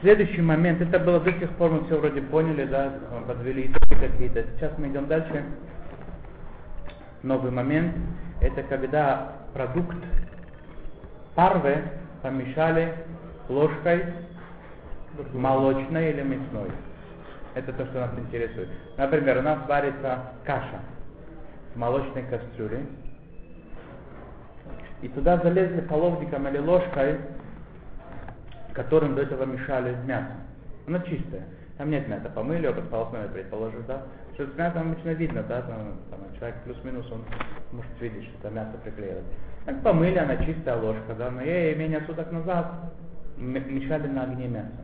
Следующий момент, это было до сих пор, мы все вроде поняли, да, подвели итоги какие-то. Сейчас мы идем дальше. Новый момент, это когда продукт парвы помешали ложкой молочной или мясной. Это то, что нас интересует. Например, у нас варится каша в молочной кастрюле. И туда залезли половником или ложкой, которым до этого мешали мясо. Оно чистое. Там нет мяса. Помыли его, подполоснули, предположим, да. Что с мясом обычно видно, да, там, там человек плюс-минус, он может видеть, что это мясо приклеилось. Так помыли, она чистая ложка, да, но ей менее суток назад мешали на огне мясо.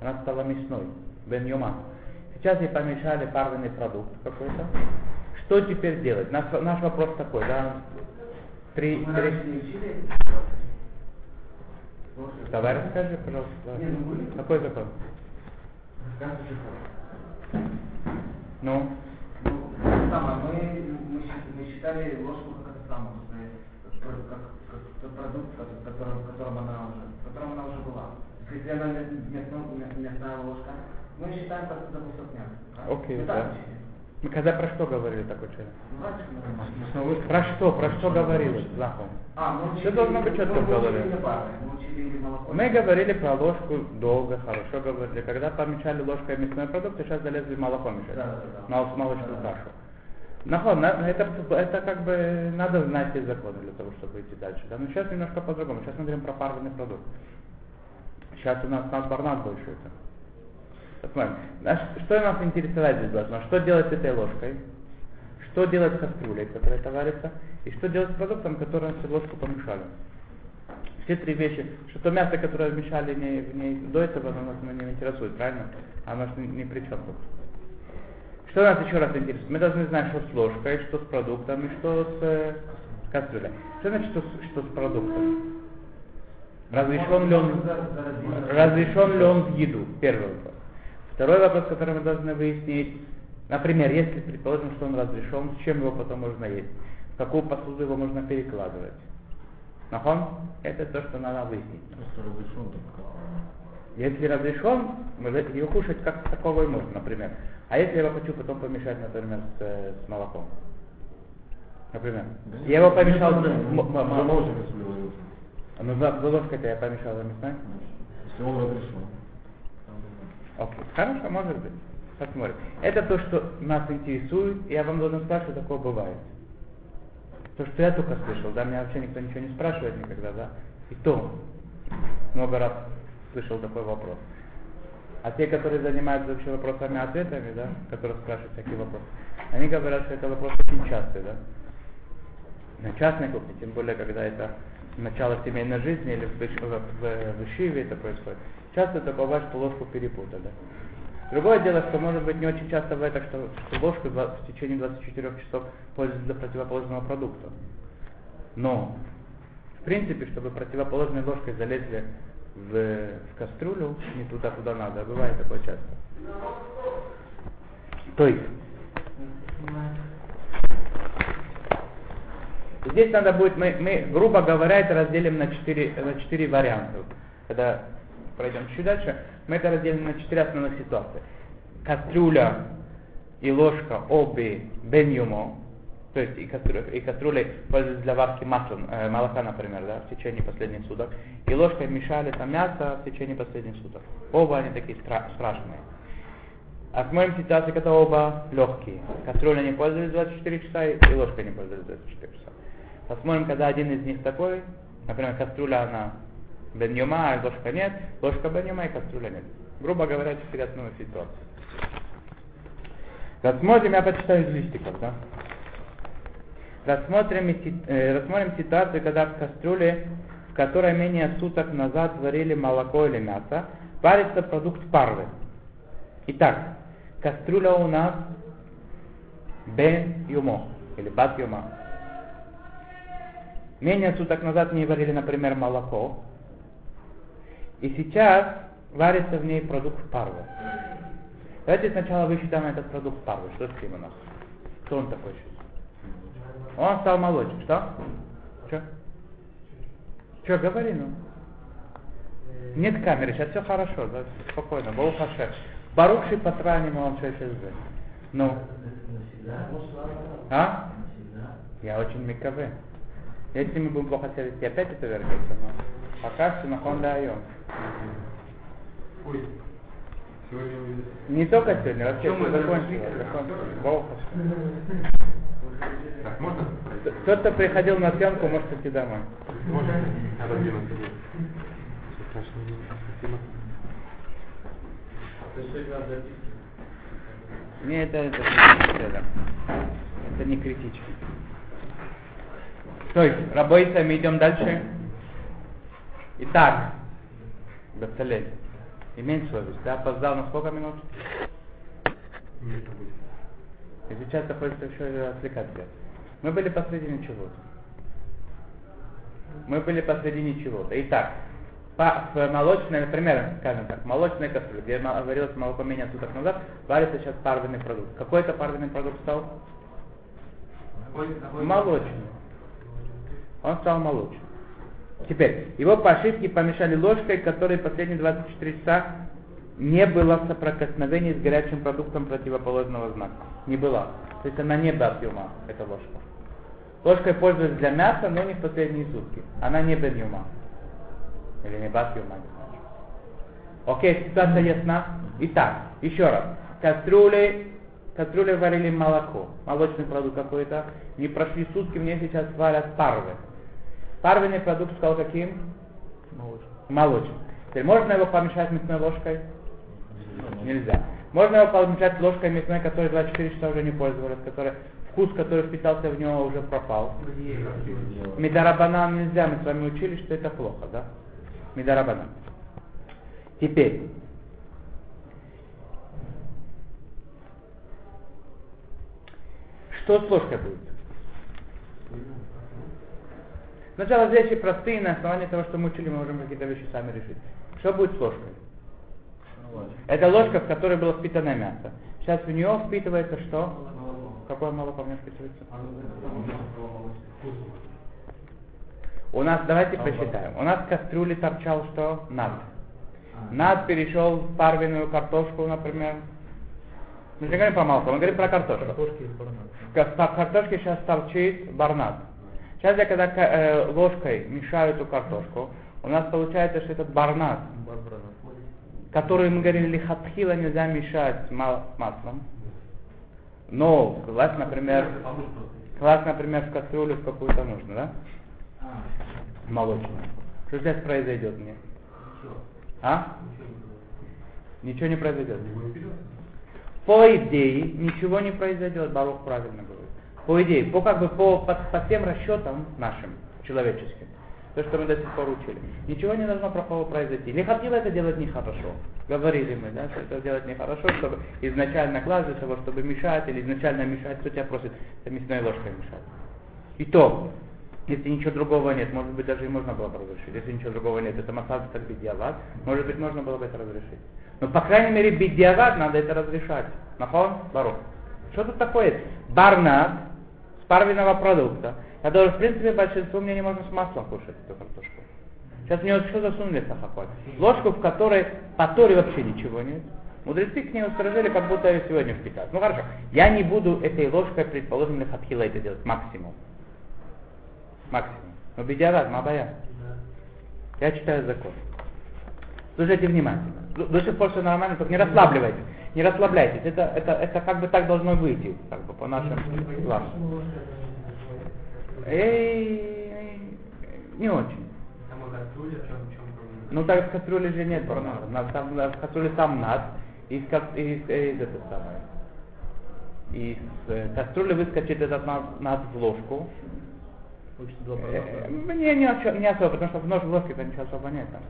Она стала мясной, бен юма. Сейчас ей помешали парвенный продукт какой-то. Что теперь делать? Наш, наш вопрос такой, да, три, три... Давай расскажи, пожалуйста. Да. Какой закон? Ну? Ну, самое, мы, мы, мы считали ложку как это самое, как, как, как продукт, в котором, в котором она уже, в котором она уже была. Если она мясная ложка, мы считаем, как это кусок мяса. Окей, Мы да. Мы когда про что говорили такой человек? Про что? Про что говорилось? Захом? А, Все должно быть четко в мы голове. Мы говорили про ложку долго, хорошо говорили. Когда помешали ложкой мясной продукт, сейчас залезли в молоко мешать. Да, да, да. Мол- молочную кашу. Нахон, на- это, это как бы надо знать все законы для того, чтобы идти дальше. Да? Но сейчас немножко по-другому. Сейчас мы говорим про парный продукт. Сейчас у нас наоборот больше это. Посмотрим. Наш- что нас интересовать здесь должно? Что делать с этой ложкой? Что делать с кастрюлей, которая это варится? И что делать с продуктом, который эту ложку помешали? Все три вещи. Что то мясо, которое вмешали в ней, в ней до этого, оно нас не интересует, правильно? Оно ж ни, ни при чем тут. Что нас еще раз интересует? Мы должны знать, что с ложкой, что с продуктом и что с э, кастрюлей. Что значит, что что с продуктом? Разрешен ли он, разрешен ли он в еду? Первый вопрос. Второй вопрос, который мы должны выяснить, например, если предположим, что он разрешен, с чем его потом можно есть? В какую посуду его можно перекладывать? Нахон? Это то, что надо выяснить. Просто разрешен так. Если разрешен, ее кушать как такого и можно, например. А если я его хочу потом помешать, например, с, э, с молоком? Например. Я его помешал... Нет м- проблем. м- За м- молочной кастрюлей варился. Ну, за, за ложкой-то я помешал, знаю. Если он разрешен. Окей, хорошо, может быть. Посмотрим. Это то, что нас интересует, я вам должен сказать, что такое бывает. То, что я только слышал, да, меня вообще никто ничего не спрашивает никогда, да. И то много раз слышал такой вопрос. А те, которые занимаются вообще вопросами ответами, да, которые спрашивают всякие вопросы, они говорят, что это вопрос очень частый, да. На частной кухне, тем более, когда это начало семейной жизни или в, в, в- в Ишиве это происходит. Часто такое бывает, что ложку перепутали. Другое дело, что может быть не очень часто бывает так, что, что ложку в течение 24 часов пользуются для противоположного продукта. Но, в принципе, чтобы противоположной ложкой залезли в, в кастрюлю, не туда, куда надо, бывает такое часто. То есть, Здесь надо будет, мы, мы грубо говоря, это разделим на четыре, на четыре варианта. Когда пройдем чуть дальше, мы это разделим на четыре основных ситуации. Кастрюля и ложка обе бенюмо, то есть и, кастрю, и кастрюлей пользуются для варки масла, э, молока, например, да, в течение последних суток, и ложкой мешали там мясо в течение последних суток. Оба они такие стра- страшные. Осмотрим ситуации, когда оба легкие. Кастрюля не пользовались 24 часа и ложка не пользовались 24 часа. Посмотрим, когда один из них такой, например, кастрюля она беньюма, ложка нет, ложка беньюма и кастрюля нет. Грубо говоря, четыре основные ситуации. Рассмотрим, я почитаю из листиков, да? Рассмотрим, э, рассмотрим ситуацию, когда в кастрюле, в которой менее суток назад варили молоко или мясо, варится продукт парвы. Итак, кастрюля у нас бен юмо или бат юма. Менее суток назад не варили, например, молоко. И сейчас варится в ней продукт парвы. Давайте сначала высчитаем этот продукт парвы. Что с ним у нас? Кто он такой сейчас? Он стал молочным. Что? Что? Что, говори, ну? Нет камеры, сейчас все хорошо, да, спокойно, Бог Хаше. Барухши патраним он шешезбе. Ну, а? Я очень миковы. Если мы будем плохо себя вести, опять это вернется, но пока все на Хонда Айон. Ой, сегодня. Не только сегодня, вообще все закончилось. закончилось. Так, можно? Тот, кто приходил на съемку, может идти домой. Можно? Надо. Спасибо. Не, это, это, это, это не критично. То есть, рабойца, мы идем дальше. Итак, Бацалель, имей совесть, ты опоздал на сколько минут? Не забудь. И сейчас хочешь еще отвлекаться. Мы были посредине чего-то. Мы были посредине чего-то. Итак, по, в молочной, например, скажем так, молочной кастрюле, где варилось молоко менее суток назад, варится сейчас парвенный продукт. Какой это парвенный продукт стал? Молочный. Он стал молочным. Теперь, его по ошибке помешали ложкой, которой последние 24 часа не было соприкосновения с горячим продуктом противоположного знака. Не было. То есть она не бенюма, эта ложка. Ложкой пользуются для мяса, но не в последние сутки. Она не бенюма. Или не бенюма, не знаю. Окей, ситуация ясна? Итак, еще раз. Кастрюли, кастрюли варили молоко. Молочный продукт какой-то. Не прошли сутки, мне сейчас варят парвы. Парвенный продукт стал каким? Молочный. Молочный. Теперь можно его помешать мясной ложкой? Нельзя. Можно его помешать ложкой мясной, которой 24 часа уже не пользовались, которая, вкус, который впитался в него, уже пропал. Медарабанан нельзя, мы с вами учили, что это плохо, да? Медарабанан. Теперь. Что с ложкой будет? Сначала вещи простые, на основании того, что мы учили, мы можем какие-то вещи сами решить. Что будет с ложкой? Это ложка, в которой было впитанное мясо. Сейчас в нее впитывается что? Какое молоко в нее впитывается? У нас, давайте посчитаем. У нас в кастрюле торчал что? Над. Над перешел в парвенную картошку, например. Мы же не говорим про молоко, мы говорим про картошку. Картошки в картошке сейчас торчит барнат. Сейчас я когда э, ложкой мешаю эту картошку, у нас получается, что этот Барбарана. который мы говорили, лихатхила нельзя мешать с маслом. Но класть, например, класть, например, в кастрюлю в какую-то нужно, да? Молочную. Что здесь произойдет мне? А? Ничего не произойдет. По идее, ничего не произойдет, Барух правильно говорит. По идее, по как бы по, по, по тем расчетам нашим, человеческим, то, что мы до сих пор учили, ничего не должно плохого произойти. Лихатила это делать нехорошо. Говорили мы, да, что это делать нехорошо, чтобы изначально класть того, чтобы мешать, или изначально мешать, кто тебя просит, это мясной ложкой мешать. И то, если ничего другого нет, может быть, даже и можно было бы разрешить. Если ничего другого нет, это массаж как бедиават, может быть, можно было бы это разрешить. Но, по крайней мере, бедиават надо это разрешать. Нахон? Бару. Что тут такое? Барнат с парвенного продукта, который, в принципе, большинству мне не можно с маслом кушать эту картошку. Сейчас мне вот что засунули сахаколь? Ложку, в которой по Торе вообще ничего нет. Мудрецы к ней устражили, как будто ее сегодня впитать. Ну хорошо, я не буду этой ложкой, предположим, лехатхила это делать, максимум. Максимум. Но бедиават, мабая. Я читаю закон. Слушайте внимательно. До сих пор все нормально, только не расслабливайтесь. Не расслабляйтесь. Это, это, это как бы так должно выйти, как бы по нашим планам. Эй, не очень. Ну так в кастрюле же нет барната. На- Там в кастрюле сам над, из, ка- из, из, это самое. Из э, кастрюли выскочит этот над, над в ложку. Э. Мне не, не особо, потому что в нож в ложке-то ничего особо нет. там.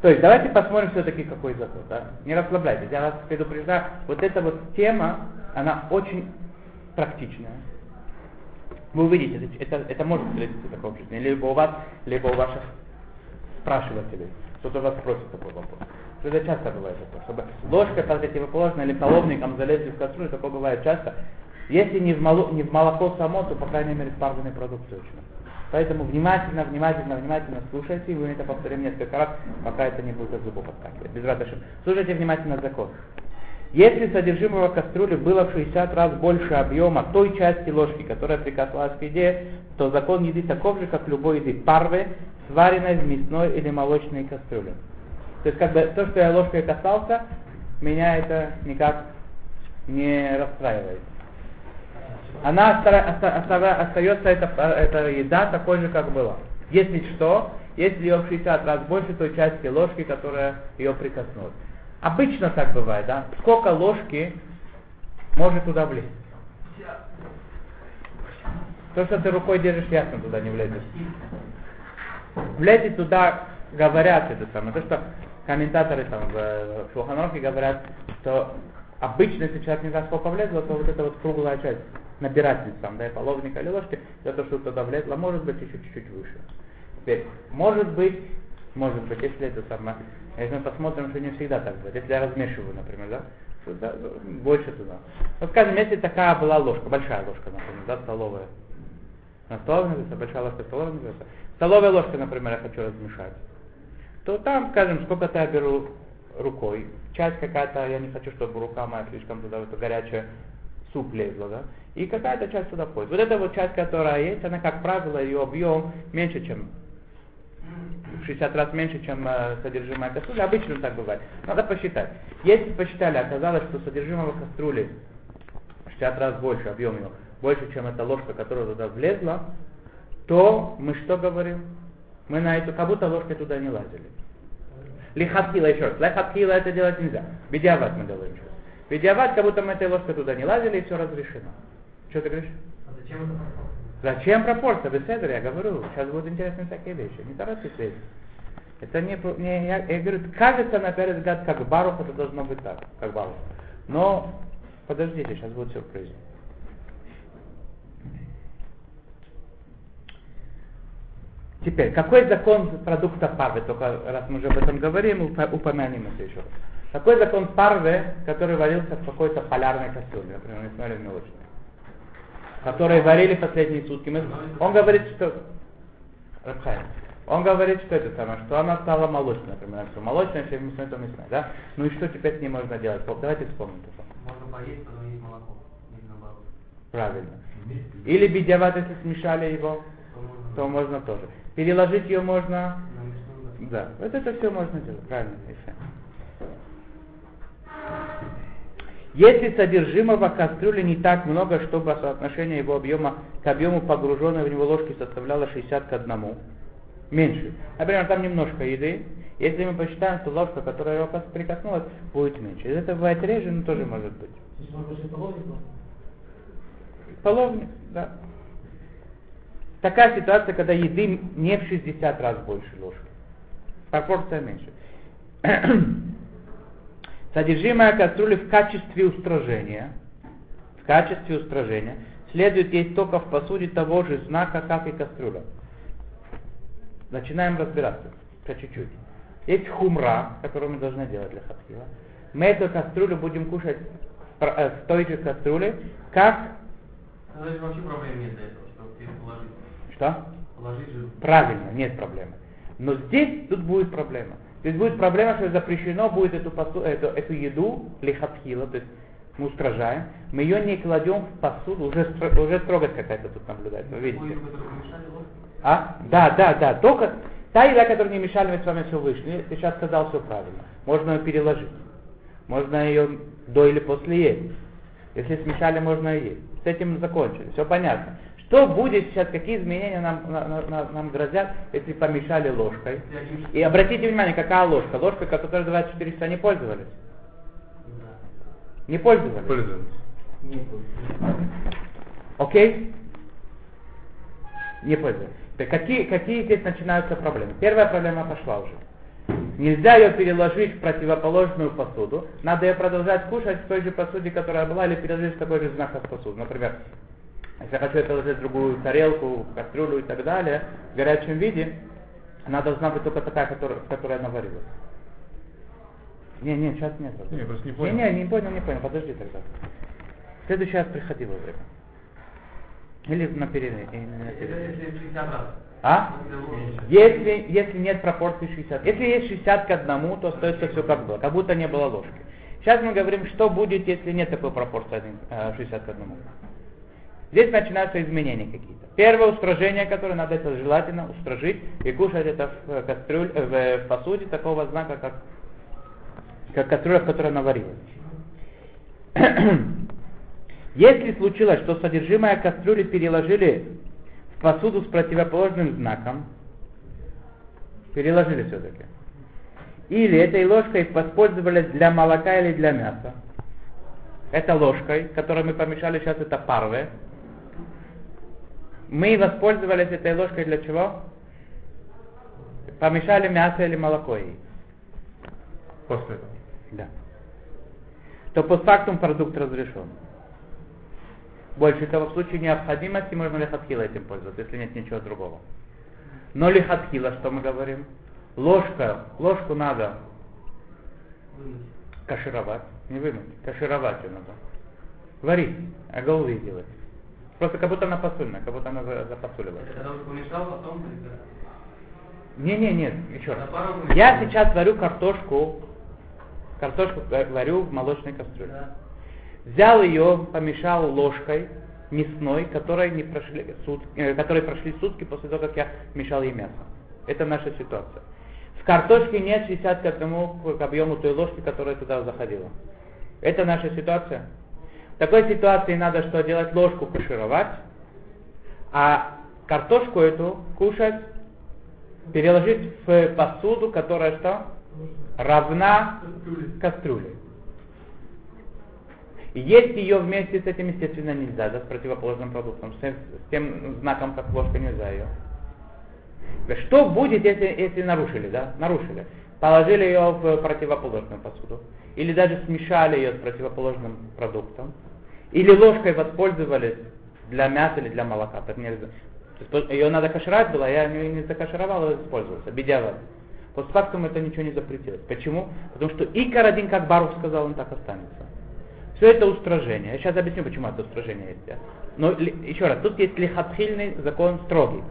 То есть давайте посмотрим все-таки какой закон. Да? Не расслабляйтесь, я вас предупреждаю. Вот эта вот тема, она очень практичная. Вы увидите, это, это, может встретиться в жизни. Либо у вас, либо у ваших спрашивателей. Кто-то вас спросит такой вопрос. Это часто бывает такое, чтобы ложкой противоположной или половником залезли в кастрюлю, такое бывает часто. Если не в, моло- не в молоко само, то, по крайней мере, в парвенной продукции очень. Поэтому внимательно, внимательно, внимательно слушайте, и вы это повторим несколько раз, пока это не будет от зубов отскакивать. Без раташим. Слушайте внимательно закон. Если содержимого кастрюли было в 60 раз больше объема той части ложки, которая прикасалась к еде, то закон еды таков же, как любой еды парвы, сваренной в мясной или молочной кастрюле. То есть как бы то, что я ложкой касался, меня это никак не расстраивает. Она остается, эта, эта еда такой же, как была. Если что, если ее в 60 раз больше той части ложки, которая ее прикоснулась. Обычно так бывает, да? Сколько ложки может туда влезть? То, что ты рукой держишь, ясно туда не влезет. Влезет туда, говорят это самое. То, что комментаторы там в, в Шуханорке говорят, что обычно, если человек не знает, сколько влезло, то вот эта вот круглая часть набирательством, да, и половника или ложки, для того, чтобы туда влезло, может быть еще чуть-чуть выше. Теперь, может быть, может быть, если это самое, если мы посмотрим, что не всегда так будет. Если я размешиваю, например, да, туда, больше туда. Вот скажем, если такая была ложка, большая ложка, например, да, столовая. На столовой называется, большая ложка столовая называется. Столовая ложка, например, я хочу размешать. То там, скажем, сколько-то я беру рукой. Часть какая-то, я не хочу, чтобы рука моя слишком туда, это горячая суп лезла, да, и какая-то часть туда входит. Вот эта вот часть, которая есть, она, как правило, ее объем меньше, чем 60 раз меньше, чем э, содержимое кастрюли. Обычно так бывает. Надо посчитать. Если посчитали, оказалось, что содержимого кастрюли 60 раз больше, объем ее, больше, чем эта ложка, которая туда влезла, то мы что говорим? Мы на эту, как будто ложкой туда не лазили. Лихатхила еще раз. Лихатхила это делать нельзя. Бедиават мы делаем сейчас. Бедиават, как будто мы этой ложкой туда не лазили, и все разрешено. Что ты говоришь? А зачем это Зачем пропорция? Беседер, я говорю, сейчас будут интересные всякие вещи. Не торопитесь лезть. Это не, не я, я говорю, кажется на первый взгляд, как Барух это должно быть так, как Барух. Но подождите, сейчас будет сюрприз. Теперь, какой закон продукта парвы? Только раз мы уже об этом говорим, упомянем это еще раз. Какой закон парвы, который варился в какой-то полярной кастрюле, например, мясной или молочной? которые варили последние сутки. Мы, он говорит, что... Рабхай, он говорит, что это самое, что она стала молочной, например, что молочная, если мясной, то мясная, да? Ну и что теперь с ней можно делать? Давайте вспомним это. Можно поесть, потом есть молоко. Правильно. Или бедяват, если смешали его, то можно тоже. Переложить ее можно... Да, вот это все можно делать, правильно, если. Если содержимого кастрюли не так много, чтобы соотношение его объема к объему погруженной в него ложки составляло 60 к 1, меньше. Например, там немножко еды. Если мы посчитаем, то ложка, которая его прикоснулась, будет меньше. Из этого бывает реже, но тоже может быть. Половник, да. Такая ситуация, когда еды не в 60 раз больше ложки. Пропорция меньше. Содержимое кастрюли в качестве устражения, в качестве устражения, следует есть только в посуде того же знака, как и кастрюля. Начинаем разбираться по чуть-чуть. Есть хумра, которую мы должны делать для хатхила. Мы эту кастрюлю будем кушать э, в той же кастрюле, как... Значит, вообще проблем нет для этого, чтобы положить. Что? Положить жир. Правильно, нет проблемы. Но здесь тут будет проблема. То есть будет проблема, что запрещено будет эту, посуду, эту, эту еду, лихатхила, то есть мы устражаем, мы ее не кладем в посуду, уже, уже строгость какая-то тут наблюдается, вы видите? А? Да, да, да, только та еда, которую не мешали, мы с вами все вышли, ты сейчас сказал все правильно. Можно ее переложить, можно ее до или после есть. Если смешали, можно есть. С этим закончили, все понятно. Что будет сейчас, какие изменения нам, на, на, нам грозят, если помешали ложкой? И обратите внимание, какая ложка? Ложка, которой 24 часа не пользовались. Не пользовались? Пользовались. Не Окей? Не пользовались. Так какие, какие здесь начинаются проблемы? Первая проблема пошла уже. Нельзя ее переложить в противоположную посуду. Надо ее продолжать кушать в той же посуде, которая была, или переложить в такой же знак посуду. Например, если я хочу это положить в другую тарелку, кастрюлю и так далее, в горячем виде, она должна быть только такая, которая, в которой она варилась. Не, не, сейчас нет. Не, просто не понял. Не, не, не понял, не понял, подожди тогда. В следующий раз приходи вовремя. Или на перерыв. или на Это перерыв. если 60 раз. А? Если, если нет пропорции 60. Если есть 60 к одному, то остается все как было, как будто не было ложки. Сейчас мы говорим, что будет, если нет такой пропорции один- э, 60 к одному. Здесь начинаются изменения какие-то. Первое устражение, которое надо это желательно устражить и кушать это в, э, кастрюль, э, э, в посуде такого знака, как, как кастрюля, в которой наварилась. Если случилось, что содержимое кастрюли переложили в посуду с противоположным знаком, переложили все-таки, или этой ложкой воспользовались для молока или для мяса, это ложкой, которой мы помешали, сейчас это парве, мы воспользовались этой ложкой для чего? Помешали мясо или молоко ей. После этого. Да. То постфактум продукт разрешен. Больше того, в случае необходимости можно лихатхила этим пользоваться, если нет ничего другого. Но лихатхила, что мы говорим? Ложка, ложку надо кашировать, не вымыть, кашировать ее надо. Варить, а голову делать. Просто как будто она посульная, как будто она за- запосуливается. Это уже помешал, потом? Не, не, нет, еще раз. Я сейчас варю картошку, картошку ва- варю в молочной кастрюле. Да. Взял ее, помешал ложкой мясной, которой, не прошли, сут- э, которой прошли сутки после того, как я мешал ей мясо. Это наша ситуация. В картошке нет 60 к одному к объему той ложки, которая туда заходила. Это наша ситуация. В такой ситуации надо что делать? Ложку кашировать, а картошку эту кушать, переложить в посуду, которая что? Равна кастрюле. Есть ее вместе с этим, естественно, нельзя, да, с противоположным продуктом, с, с тем знаком, как ложка нельзя ее. Что будет, если, если нарушили, да? Нарушили. Положили ее в противоположную посуду. Или даже смешали ее с противоположным продуктом. Или ложкой воспользовались для мяса или для молока. Так нельзя. Ее надо кашировать было, я ее не закашировал, а использовался. Бедяват. Постфактум это ничего не запретилось. Почему? Потому что икор один, как Барух сказал, он так останется. Все это устражение. Я сейчас объясню, почему это устражение есть. Но еще раз, тут есть лихатхильный закон строгий.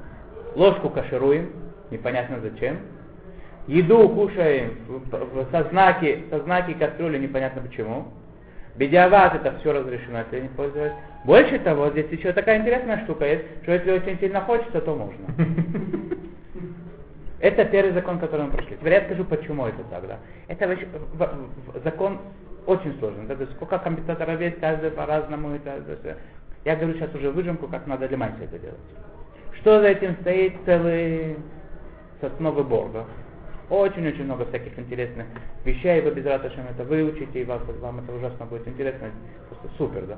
Ложку кашируем, непонятно зачем. Еду кушаем со знаки, со знаки кастрюли, непонятно почему. Бедиават это все разрешено, это не пользоваться. Больше того, здесь еще такая интересная штука есть, что если очень сильно хочется, то можно. Это первый закон, который мы прошли. Теперь я скажу, почему это так. Да? Это вообще- в- в- закон очень сложный. Да, то есть сколько компенсаторов есть, каждый по-разному. Это, это- Я говорю сейчас уже выжимку, как надо для мальчика это делать. Что за этим стоит целый сосновый бор, да? Очень-очень много всяких интересных вещей, вы без раташем это выучите, и вас, вам это ужасно будет интересно, просто супер, да?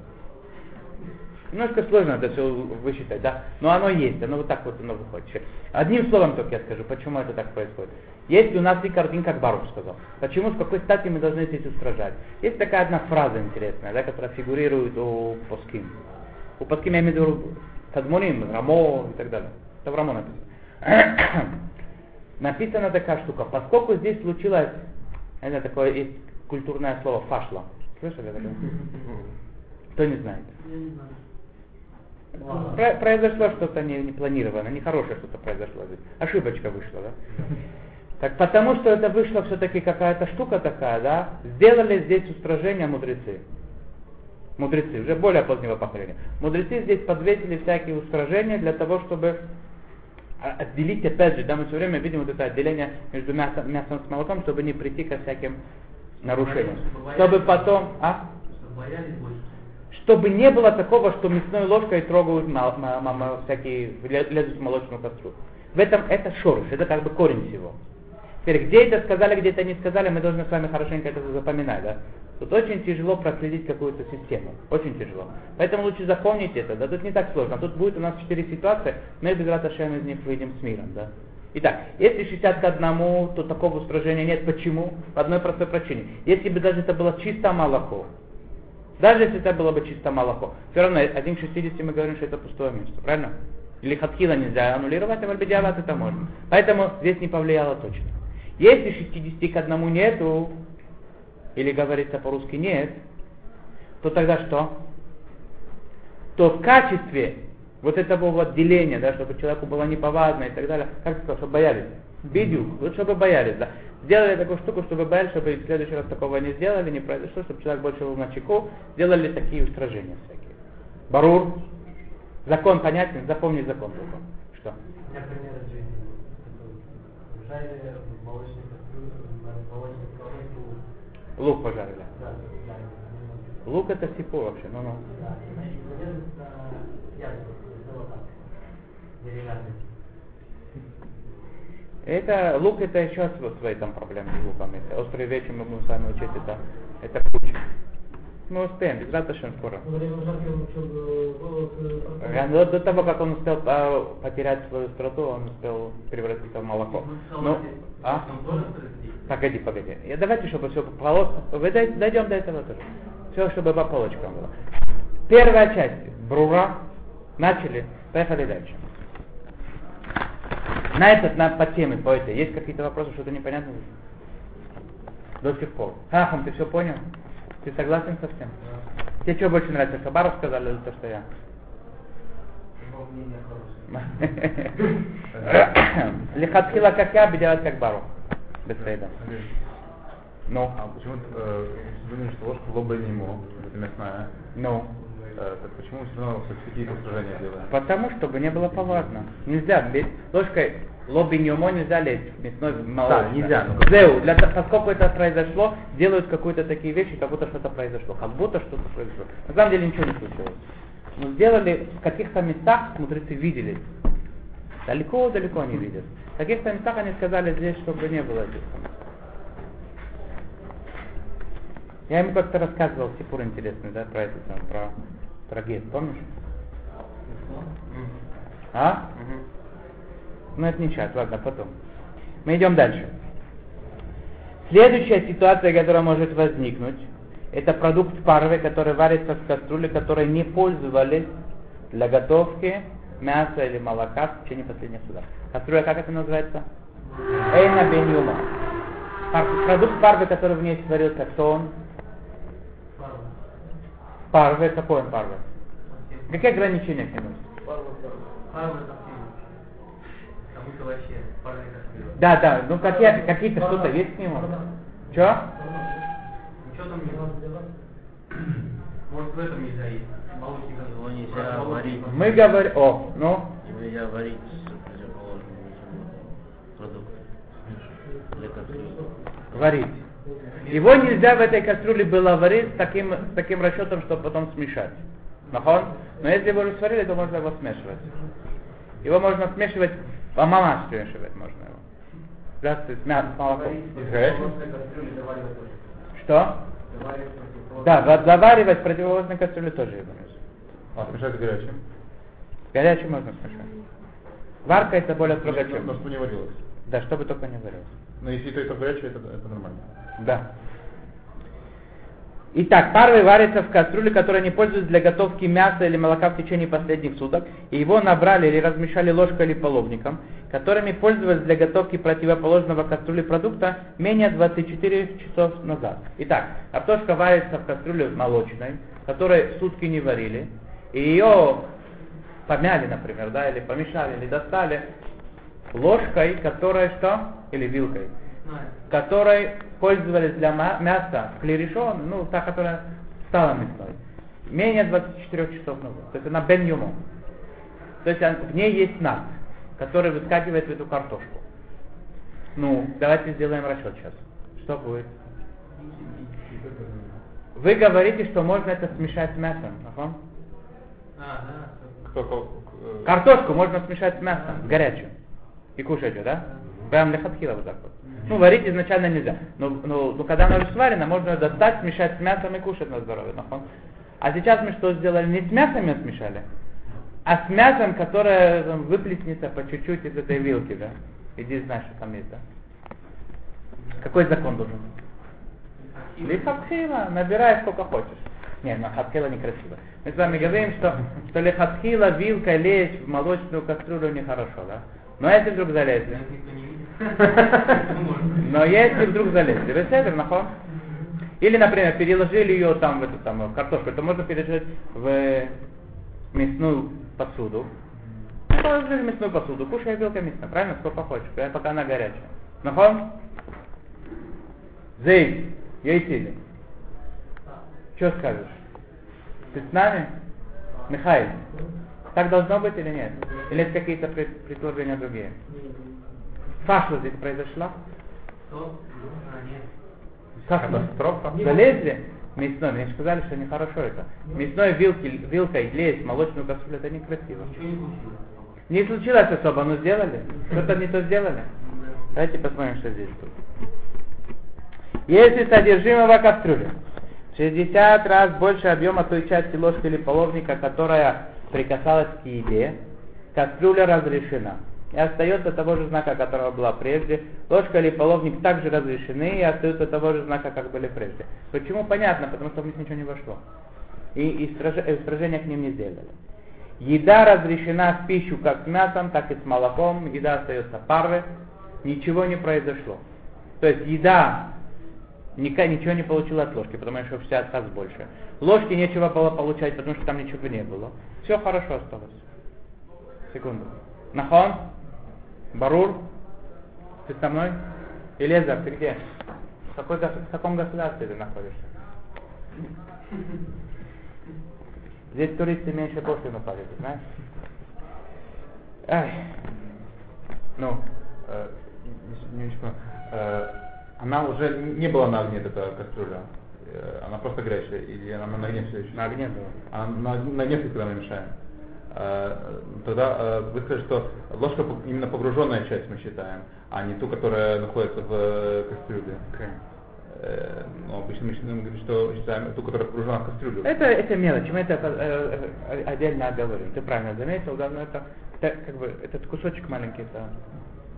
Немножко сложно это все высчитать, да? Но оно есть, оно вот так вот оно выходит. Одним словом только я скажу, почему это так происходит. Есть у нас и картинка, как Баруш сказал. Почему, с какой стати мы должны здесь устражать? Есть такая одна фраза интересная, да, которая фигурирует у Поским. У Поским я имею в виду Тадмоним, Рамо и так далее. Это в Рамо написано. Написана такая штука. Поскольку здесь случилось, это такое есть культурное слово фашла. Слышали такое? Кто не знает? Про- произошло что-то не, непланированное, нехорошее что-то произошло здесь. Ошибочка вышла, да? Так потому что это вышла все-таки какая-то штука такая, да, сделали здесь устражение мудрецы. Мудрецы, уже более позднего поколения. Мудрецы здесь подвесили всякие устражения для того, чтобы отделить, опять же, да, мы все время видим вот это отделение между мясом, мясом с молоком, чтобы не прийти ко всяким нарушениям. Чтобы потом, а? Чтобы боялись не было такого, что мясной ложкой трогают ма- ма- ма- ма- всякие, ле- лезут в молочную кастрюлю. В этом это шорыш, это как бы корень всего. Теперь, где это сказали, где это не сказали, мы должны с вами хорошенько это запоминать, да? Тут очень тяжело проследить какую-то систему, очень тяжело. Поэтому лучше запомнить это, да, тут не так сложно. Тут будет у нас четыре ситуации, мы без раташем из них выйдем с миром, да. Итак, если 60 к одному, то такого устражения нет. Почему? По одной простой причине. Если бы даже это было чисто молоко, даже если это было бы чисто молоко. Все равно 1 к 60 мы говорим, что это пустое место, правильно? Или хатхила нельзя аннулировать, а вальбедиават это можно. Поэтому здесь не повлияло точно. Если 60 к одному нету, или говорится по-русски нет, то тогда что? То в качестве вот этого вот деления, да, чтобы человеку было неповадно и так далее. Как ты сказал, чтобы боялись? Бедюк, вот чтобы боялись, да. Сделали такую штуку, чтобы боялись, чтобы в следующий раз такого не сделали, не произошло, чтобы человек больше был на чеку, делали такие устражения всякие. Барур, закон понятен, запомни закон только. Что? У меня пример из жизни. был. Жарили сковородке лук. Пожарили. Лук это сипу вообще, ну ну. Это лук это еще свои там проблемы с луком. Это острые вещи мы будем с вами учить, это, это куча. Мы успеем, без раташем скоро. Он что, волос... А До, до того, как он успел а, потерять свою остроту, он успел превратиться в молоко. Ну, а? Тоже стресс Погоди, погоди. И давайте, чтобы все полос... Вы дой- дойдем до этого тоже. Все, чтобы по полочкам было. Первая часть. Брура. Начали. Поехали дальше. На этот, на, по теме, по этой, есть какие-то вопросы, что-то непонятно? До сих пор. Хахам, ты все понял? Ты согласен со всем? Тебе что больше нравится, что Баров сказали или то, что я? Лихатхила как я, делать как Баров. Без фейда. Ну, А почему э, думаешь, что ложка лоба не ему, это мясная? ну. Э, так почему все равно все-таки сражения делаем? Потому, чтобы не было повадно. Нельзя, ложкой лобби нюмо нельзя лезть в мясной в молочное. нельзя, ну Зеу, для, того- поскольку это произошло, делают какие-то такие вещи, как будто что-то произошло. Как будто что-то произошло. На самом деле ничего не случилось. Но сделали в каких-то местах, мудрецы видели. Далеко-далеко они видят. В каких-то местах они сказали здесь, чтобы не было этих самых. Я ему как-то рассказывал сипур интересный, да, про это, там, про, про гет, помнишь? А? Ну это не сейчас, ладно, потом. Мы идем дальше. Следующая ситуация, которая может возникнуть, это продукт парвы, который варится в кастрюле, которой не пользовались для готовки мяса или молока в течение последних судов. Кастрюля, как это называется? Эйна бен юма. Пар- Продукт парвы, который в ней сварился, кто он? Парвы, какой он парвы? Какие ограничения к нему? Пару это Как вообще парный. Да, да, ну какие, какие-то что-то есть к нему? Че? Ничего там не Может в этом нельзя есть. Молочный Его нельзя варить. Мы говорим, о, ну, Его нельзя варить с противоположным продуктом. Варить. Его нельзя в этой кастрюле было варить с таким, с таким расчетом, чтобы потом смешать. Нахон? Но если его уже сварили, то можно его смешивать. Его можно смешивать, мамаш смешивать можно его. Да, с мясом, с молоком. Горячим? тоже. Что? Да, ва- заваривать в противовозной кастрюле тоже его нельзя. А смешать с горячим? Горячий можно смешать. Варка это более строго, чем... но чтобы не варилось. Да, чтобы только не варилось. Но если и то, и то горячее, это, это нормально. Да. Итак, парвы варится в кастрюле, которая не пользуется для готовки мяса или молока в течение последних суток, и его набрали или размешали ложкой или половником, которыми пользовались для готовки противоположного кастрюле продукта менее 24 часов назад. Итак, картошка варится в кастрюле молочной, которой сутки не варили, и ее помяли, например, да, или помешали, или достали ложкой, которая что? Или вилкой. Которой пользовались для мяса клерешон, ну, та, которая стала мясной, менее 24 часов назад. То есть она бен юмо. То есть в ней есть над, который выскакивает в эту картошку. Ну, давайте сделаем расчет сейчас. Что будет? Вы говорите, что можно это смешать с мясом. Ага. А, э, Картошку можно смешать с мясом, с горячим. И кушать ее, да? Прям лехатхила вот так вот. Ну, варить изначально нельзя. Но, но, но когда она уже сварена, можно ее достать, смешать с мясом и кушать на здоровье. нахон. А сейчас мы что сделали? Не с мясом ее смешали, а с мясом, которое там, выплеснется по чуть-чуть из этой вилки, да? Иди знаешь, что там есть, да? Какой закон должен? Лихатхила, набирай сколько хочешь. Не, на хатхила некрасиво. Мы с вами говорим, что, что лихатхила вилкой лезть в молочную кастрюлю нехорошо, да? Но если вдруг залезли, Видит. Ну, но если вдруг залезли, вы седер, нахон? Или, например, переложили ее там в эту самую картошку, то можно переложить в мясную посуду. Ну, положили мясную посуду, кушай вилкой мясной, правильно? Сколько хочешь, пока она горячая. Нахон? Зейд, Йойтили. Что скажешь? Ты с нами? Михаил, так должно быть или нет? Или это какие-то пред- предложения другие? Фашла здесь произошла? А, нет. Катастрофа. Залезли мясной, мне сказали, что нехорошо это. Мясной вилки, вилкой лезть в молочную кастрюлю, это некрасиво. Не случилось. Особо, но сделали. Что-то не то сделали. Давайте посмотрим, что здесь тут. Если содержимого кастрюли в 60 раз больше объема той части ложки или половника, которая прикасалась к еде, кастрюля разрешена. И остается того же знака, которого была прежде. Ложка или половник также разрешены и остаются того же знака, как были прежде. Почему? Понятно, потому что в них ничего не вошло. И, и страж- э, сражения к ним не сделали. Еда разрешена в пищу как с мясом, так и с молоком. Еда остается парвы. Ничего не произошло. То есть еда ничего не получила от ложки, потому что в 60 раз больше. Ложки нечего было получать, потому что там ничего не было. Все хорошо осталось. Секунду. Нахон? Барур? Ты со мной? Элезар, ты где? В, какой, в каком государстве ты находишься? Здесь туристы меньше пошлину платят, знаешь? Ай. Ну, э, не, не. Э, она уже не была на огне, эта кастрюля. Э, она просто горячая, или она на огне все еще? На огне было. А на, на огне, когда мы мешаем. Э, тогда э, вы скажете, что ложка именно погруженная часть мы считаем, а не ту, которая находится в э, кастрюле. Э, ну, обычно мы говорим, что считаем ту, которая погружена в кастрюлю. Это, это мелочь, мы это э, отдельно оговорим. Ты правильно заметил, да, но это, это как бы этот кусочек маленький, это,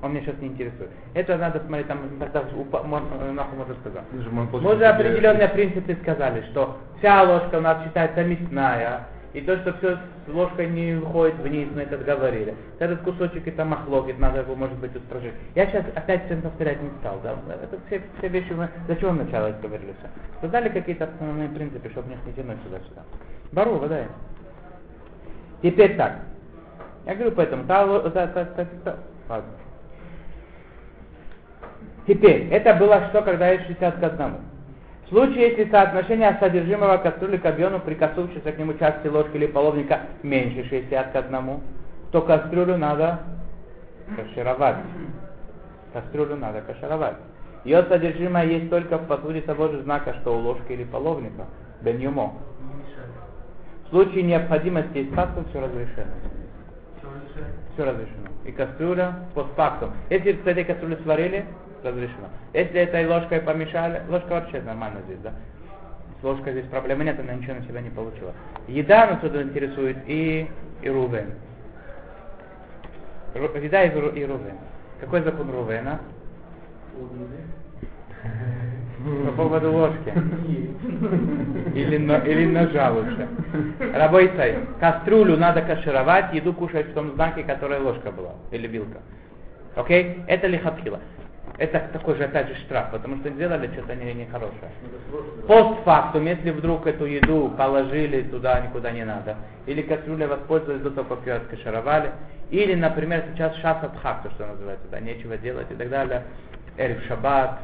он меня сейчас не интересует. Это надо смотреть, там нахуй. Ну, же мы уже определенные принципы сказали, что вся ложка у нас считается мясная, и то, что все с ложкой не уходит вниз, мы это говорили. Этот кусочек это махлокит, надо его, может быть, устражить. Я сейчас опять всем повторять не стал, да. Это все, все вещи мы... Зачем вначале это говорили все? Сказали какие-то основные принципы, чтобы них не тянуть сюда-сюда. Бару, вода. Теперь так. Я говорю поэтому, та, та, та, та, та- ладно. Теперь, это было что, когда есть 60 к 1. В случае, если соотношение содержимого кастрюли к объему прикоснувшейся к нему части ложки или половника меньше 60 к 1, то кастрюлю надо кашировать. Кастрюлю надо кашировать. Ее содержимое есть только в посуде того же знака, что у ложки или половника. Мешает. В случае необходимости исправки все разрешено. Все разрешено. И кастрюля постфактум. Если с этой кастрюли сварили, разрешено. Если этой ложкой помешали, ложка вообще нормально здесь, да? С ложкой здесь проблемы нет, она ничего на себя не получила. Еда нас тут интересует и, и Рувен. Ру- еда и, и Рувен. Какой закон Рувена? По поводу ложки. Или, но- или ножа лучше. Рабойцай, кастрюлю надо кашировать, еду кушать в том знаке, которая ложка была, или вилка. Окей? Это лихатхила. Это такой же, опять же, штраф, потому что сделали что-то не- нехорошее. Постфактум, если вдруг эту еду положили туда, никуда не надо, или кастрюля воспользовались до того, как ее откашировали, или, например, сейчас шасат хак, то, что называется, да, нечего делать и так далее, эриф шаббат,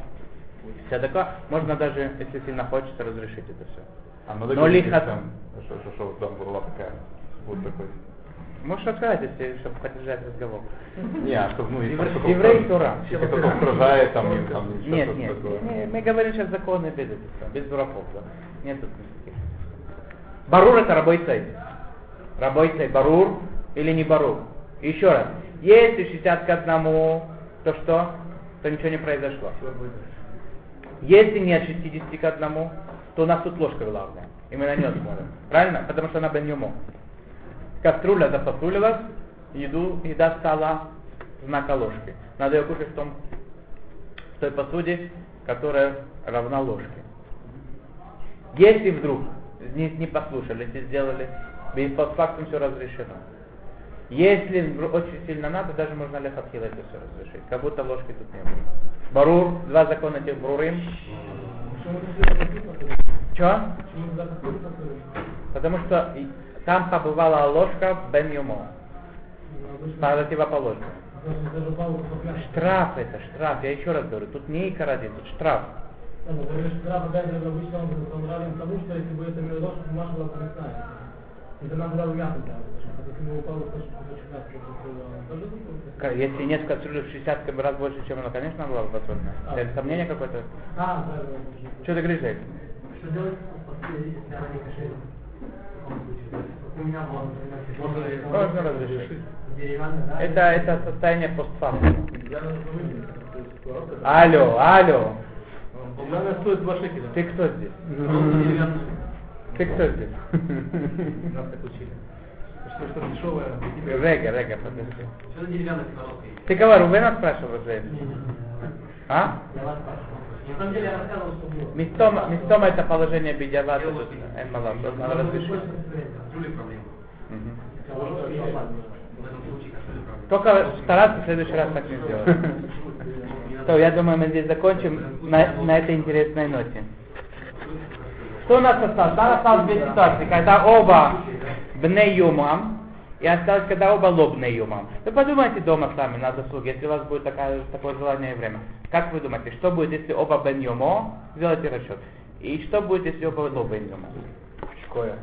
такое, можно даже, если сильно хочется, разрешить это все. А надо Но лихо- что, что, что там была такая, вот такой. Можешь рассказать, если, чтобы поддержать разговор. Не, а что, ну, если еврей Тора. Если кто-то устражает, там, или там, еще Нет, нет, такое. не- мы говорим сейчас законы без этого, без дураков, да. Нет тут никаких. Барур это рабой цей. Рабой цей, барур или не барур. Еще раз, если 60 к одному, то что? То ничего не произошло. Если нет 60 к одному, то у нас тут ложка главная. И мы на нее смотрим. Правильно? Потому что она беньюмо. Кастрюля запасулилась, еду, еда стала знака ложки. Надо ее кушать в, том, в той посуде, которая равна ложке. Если вдруг не, не послушались и сделали, без постфактум все разрешено. Если очень сильно надо, даже можно лехатхила это все разрешить. Как будто ложки тут не было. Барур, два закона этих брурим. Че? Потому что Там побывала ложка Бен Юмо. Упал кусок Штраф это, штраф. Я еще раз говорю, тут не икоради, тут штраф. Да, но штраф обычно он, он равен тому, что если бы это ложка бумага была. Это нам была бы мясо, да. Если бы нет в кастрюле в 60 раз больше, чем оно, конечно, было бы подсольно. А. Это сомнение какое-то? А, да, да, да. Что ты говоришь, Жек? Что делать если она не есть, У меня например, можно Можно разрешить. Это, это состояние да? Алло, алло. Деревянная стоит 2 шекеля. Ты кто здесь? Ты кто здесь? Нас так учили. Что что дешевое. Рега, Рега, подожди. Что за деревянная коробка есть? Ты кого, Рубена спрашивал уже? А? Я вас спрашивал. На самом деле я рассказывал, что было. Местом, местом это положение бедявата, Эммала, случае кастрюли проблема. Только стараться в следующий раз так не сделать. То, я думаю, мы здесь закончим на, на этой интересной ноте. Что у нас осталось? Нас осталось две ситуации, когда оба бне юмам, и осталось, когда оба лобне юмам. Вы подумайте дома сами на досуге, если у вас будет такая, такое желание и время. Как вы думаете, что будет, если оба бен юмо? Сделайте расчет. И что будет, если оба лобен юмо? Шкоя.